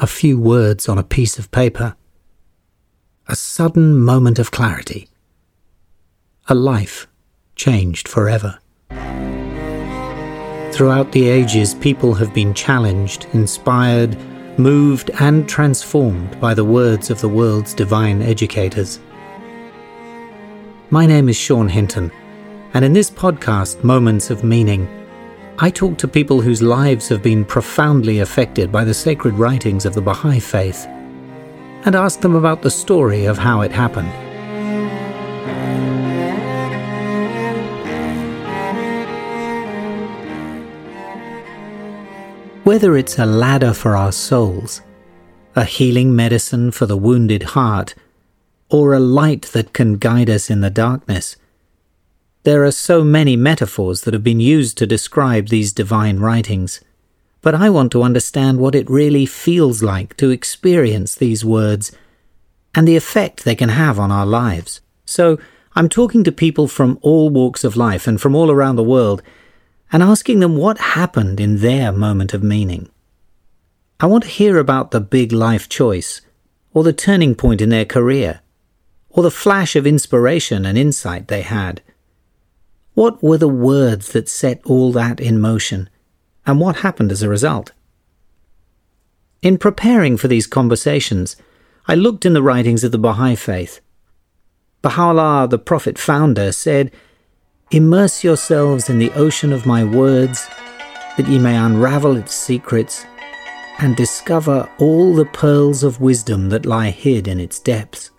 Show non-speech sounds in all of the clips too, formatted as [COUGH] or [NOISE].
a few words on a piece of paper, a sudden moment of clarity, a life changed forever. Throughout the ages, people have been challenged, inspired, moved, and transformed by the words of the world's divine educators. My name is Sean Hinton, and in this podcast, Moments of Meaning, I talk to people whose lives have been profoundly affected by the sacred writings of the Baha'i Faith and ask them about the story of how it happened. Whether it's a ladder for our souls, a healing medicine for the wounded heart, or a light that can guide us in the darkness, there are so many metaphors that have been used to describe these divine writings, but I want to understand what it really feels like to experience these words and the effect they can have on our lives. So, I'm talking to people from all walks of life and from all around the world and asking them what happened in their moment of meaning. I want to hear about the big life choice, or the turning point in their career, or the flash of inspiration and insight they had. What were the words that set all that in motion? And what happened as a result? In preparing for these conversations, I looked in the writings of the Baha'i Faith. Baha'u'llah, the Prophet founder, said, Immerse yourselves in the ocean of my words, that ye may unravel its secrets and discover all the pearls of wisdom that lie hid in its depths.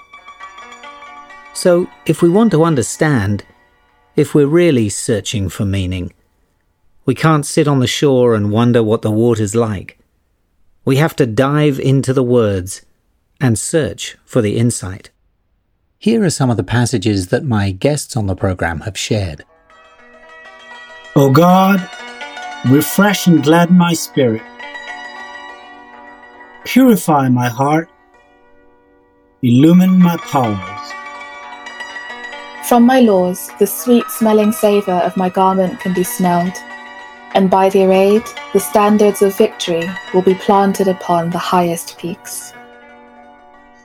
So, if we want to understand, if we're really searching for meaning. We can't sit on the shore and wonder what the water's like. We have to dive into the words and search for the insight. Here are some of the passages that my guests on the program have shared. O God, refresh and gladden my spirit. Purify my heart. Illumine my powers. From my laws, the sweet smelling savour of my garment can be smelled, and by their aid, the standards of victory will be planted upon the highest peaks.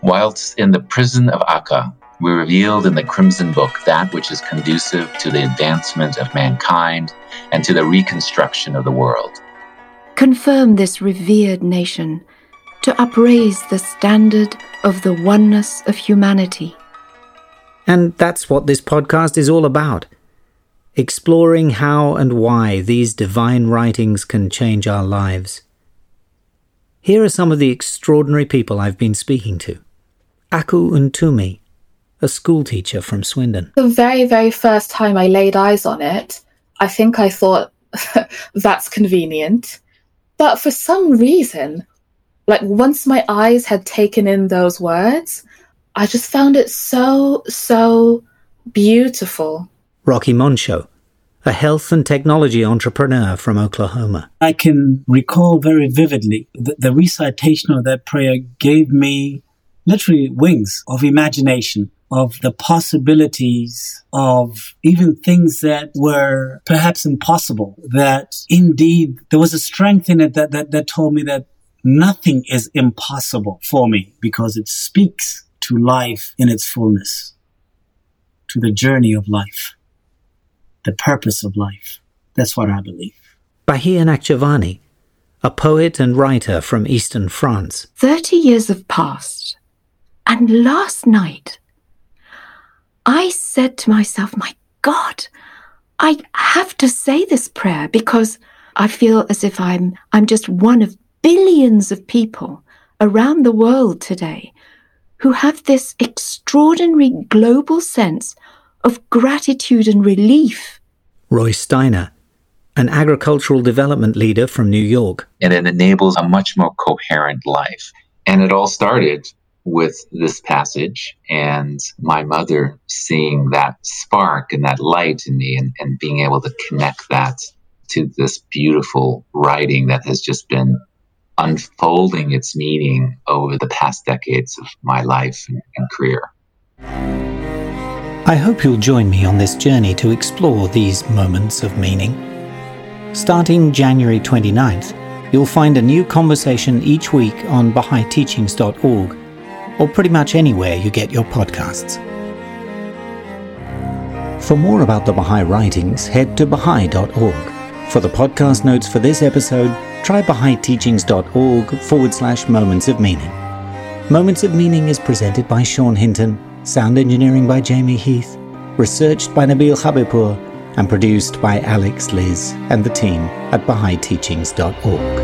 Whilst in the prison of Akka, we revealed in the Crimson Book that which is conducive to the advancement of mankind and to the reconstruction of the world. Confirm this revered nation to upraise the standard of the oneness of humanity and that's what this podcast is all about exploring how and why these divine writings can change our lives. Here are some of the extraordinary people I've been speaking to. Aku Untumi, a schoolteacher from Swindon. The very, very first time I laid eyes on it, I think I thought, [LAUGHS] that's convenient. But for some reason, like once my eyes had taken in those words, I just found it so, so beautiful. Rocky Moncho, a health and technology entrepreneur from Oklahoma. I can recall very vividly the, the recitation of that prayer gave me literally wings of imagination of the possibilities of even things that were perhaps impossible, that indeed there was a strength in it that, that, that told me that nothing is impossible for me because it speaks to life in its fullness, to the journey of life, the purpose of life. That's what I believe. Bahiyyih Nakhjavani, a poet and writer from eastern France. Thirty years have passed, and last night I said to myself, My God, I have to say this prayer because I feel as if I'm I'm just one of billions of people around the world today who have this extraordinary global sense of gratitude and relief. Roy Steiner, an agricultural development leader from New York. And it enables a much more coherent life. And it all started with this passage and my mother seeing that spark and that light in me and, and being able to connect that to this beautiful writing that has just been unfolding its meaning over the past decades of my life and, and career. I hope you'll join me on this journey to explore these moments of meaning. Starting January 29th, You'll find a new conversation each week on BahaiTeachings.org or pretty much anywhere you get your podcasts. For more about the Baha'i writings, head to Baha'i.org. For the podcast notes for this episode, try BahaiTeachings.org forward slash moments of meaning. Moments of Meaning is presented by Sean Hinton, sound engineering by Jamie Heath, researched by Nabil Habibur, and produced by Alex Liz and the team at BahaiTeachings.org.